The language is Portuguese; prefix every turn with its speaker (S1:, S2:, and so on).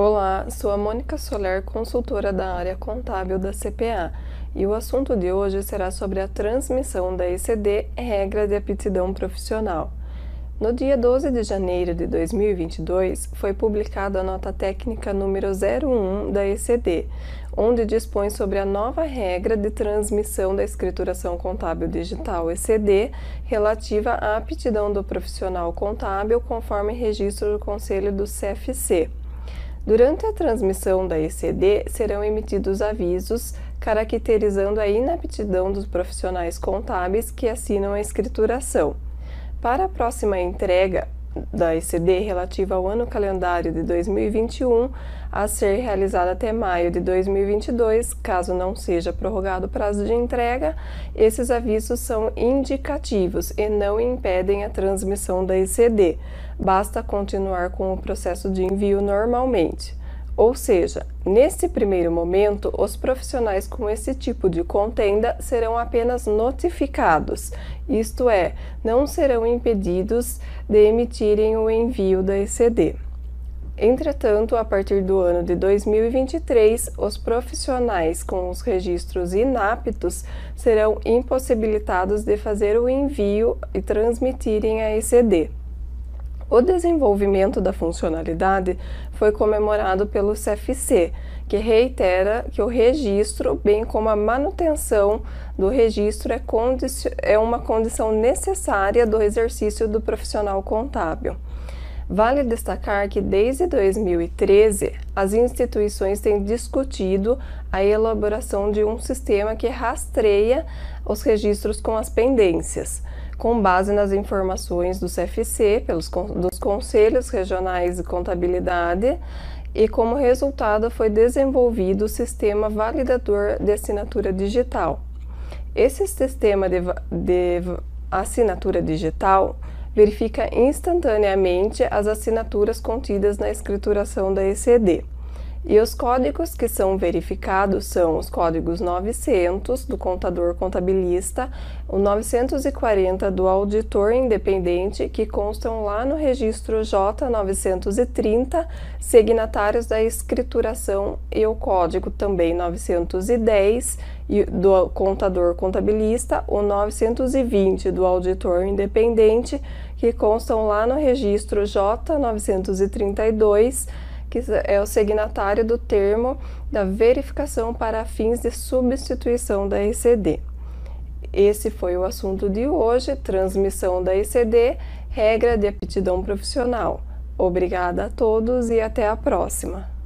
S1: Olá, sou a Mônica Soler, consultora da área contábil da CPA, e o assunto de hoje será sobre a transmissão da ECD Regra de Aptidão Profissional. No dia 12 de janeiro de 2022, foi publicada a nota técnica número 01 da ECD, onde dispõe sobre a nova regra de transmissão da escrituração contábil digital ECD relativa à aptidão do profissional contábil conforme registro do Conselho do CFC. Durante a transmissão da ECD, serão emitidos avisos caracterizando a inaptidão dos profissionais contábeis que assinam a escrituração. Para a próxima entrega, da ECD relativa ao ano calendário de 2021 a ser realizada até maio de 2022, caso não seja prorrogado o prazo de entrega, esses avisos são indicativos e não impedem a transmissão da ECD. Basta continuar com o processo de envio normalmente. Ou seja, nesse primeiro momento, os profissionais com esse tipo de contenda serão apenas notificados, isto é, não serão impedidos de emitirem o envio da ECD. Entretanto, a partir do ano de 2023, os profissionais com os registros inaptos serão impossibilitados de fazer o envio e transmitirem a ECD. O desenvolvimento da funcionalidade foi comemorado pelo CFC, que reitera que o registro, bem como a manutenção do registro, é, é uma condição necessária do exercício do profissional contábil. Vale destacar que desde 2013 as instituições têm discutido a elaboração de um sistema que rastreia os registros com as pendências com base nas informações do CFC, pelos dos Conselhos Regionais de Contabilidade, e como resultado foi desenvolvido o sistema validador de assinatura digital. Esse sistema de, de assinatura digital verifica instantaneamente as assinaturas contidas na escrituração da ECD. E os códigos que são verificados são os códigos 900 do contador contabilista, o 940 do auditor independente, que constam lá no registro J930, signatários da escrituração, e o código também 910 do contador contabilista, o 920 do auditor independente, que constam lá no registro J932 que é o signatário do termo da verificação para fins de substituição da ECD. Esse foi o assunto de hoje, transmissão da ECD, regra de aptidão profissional. Obrigada a todos e até a próxima.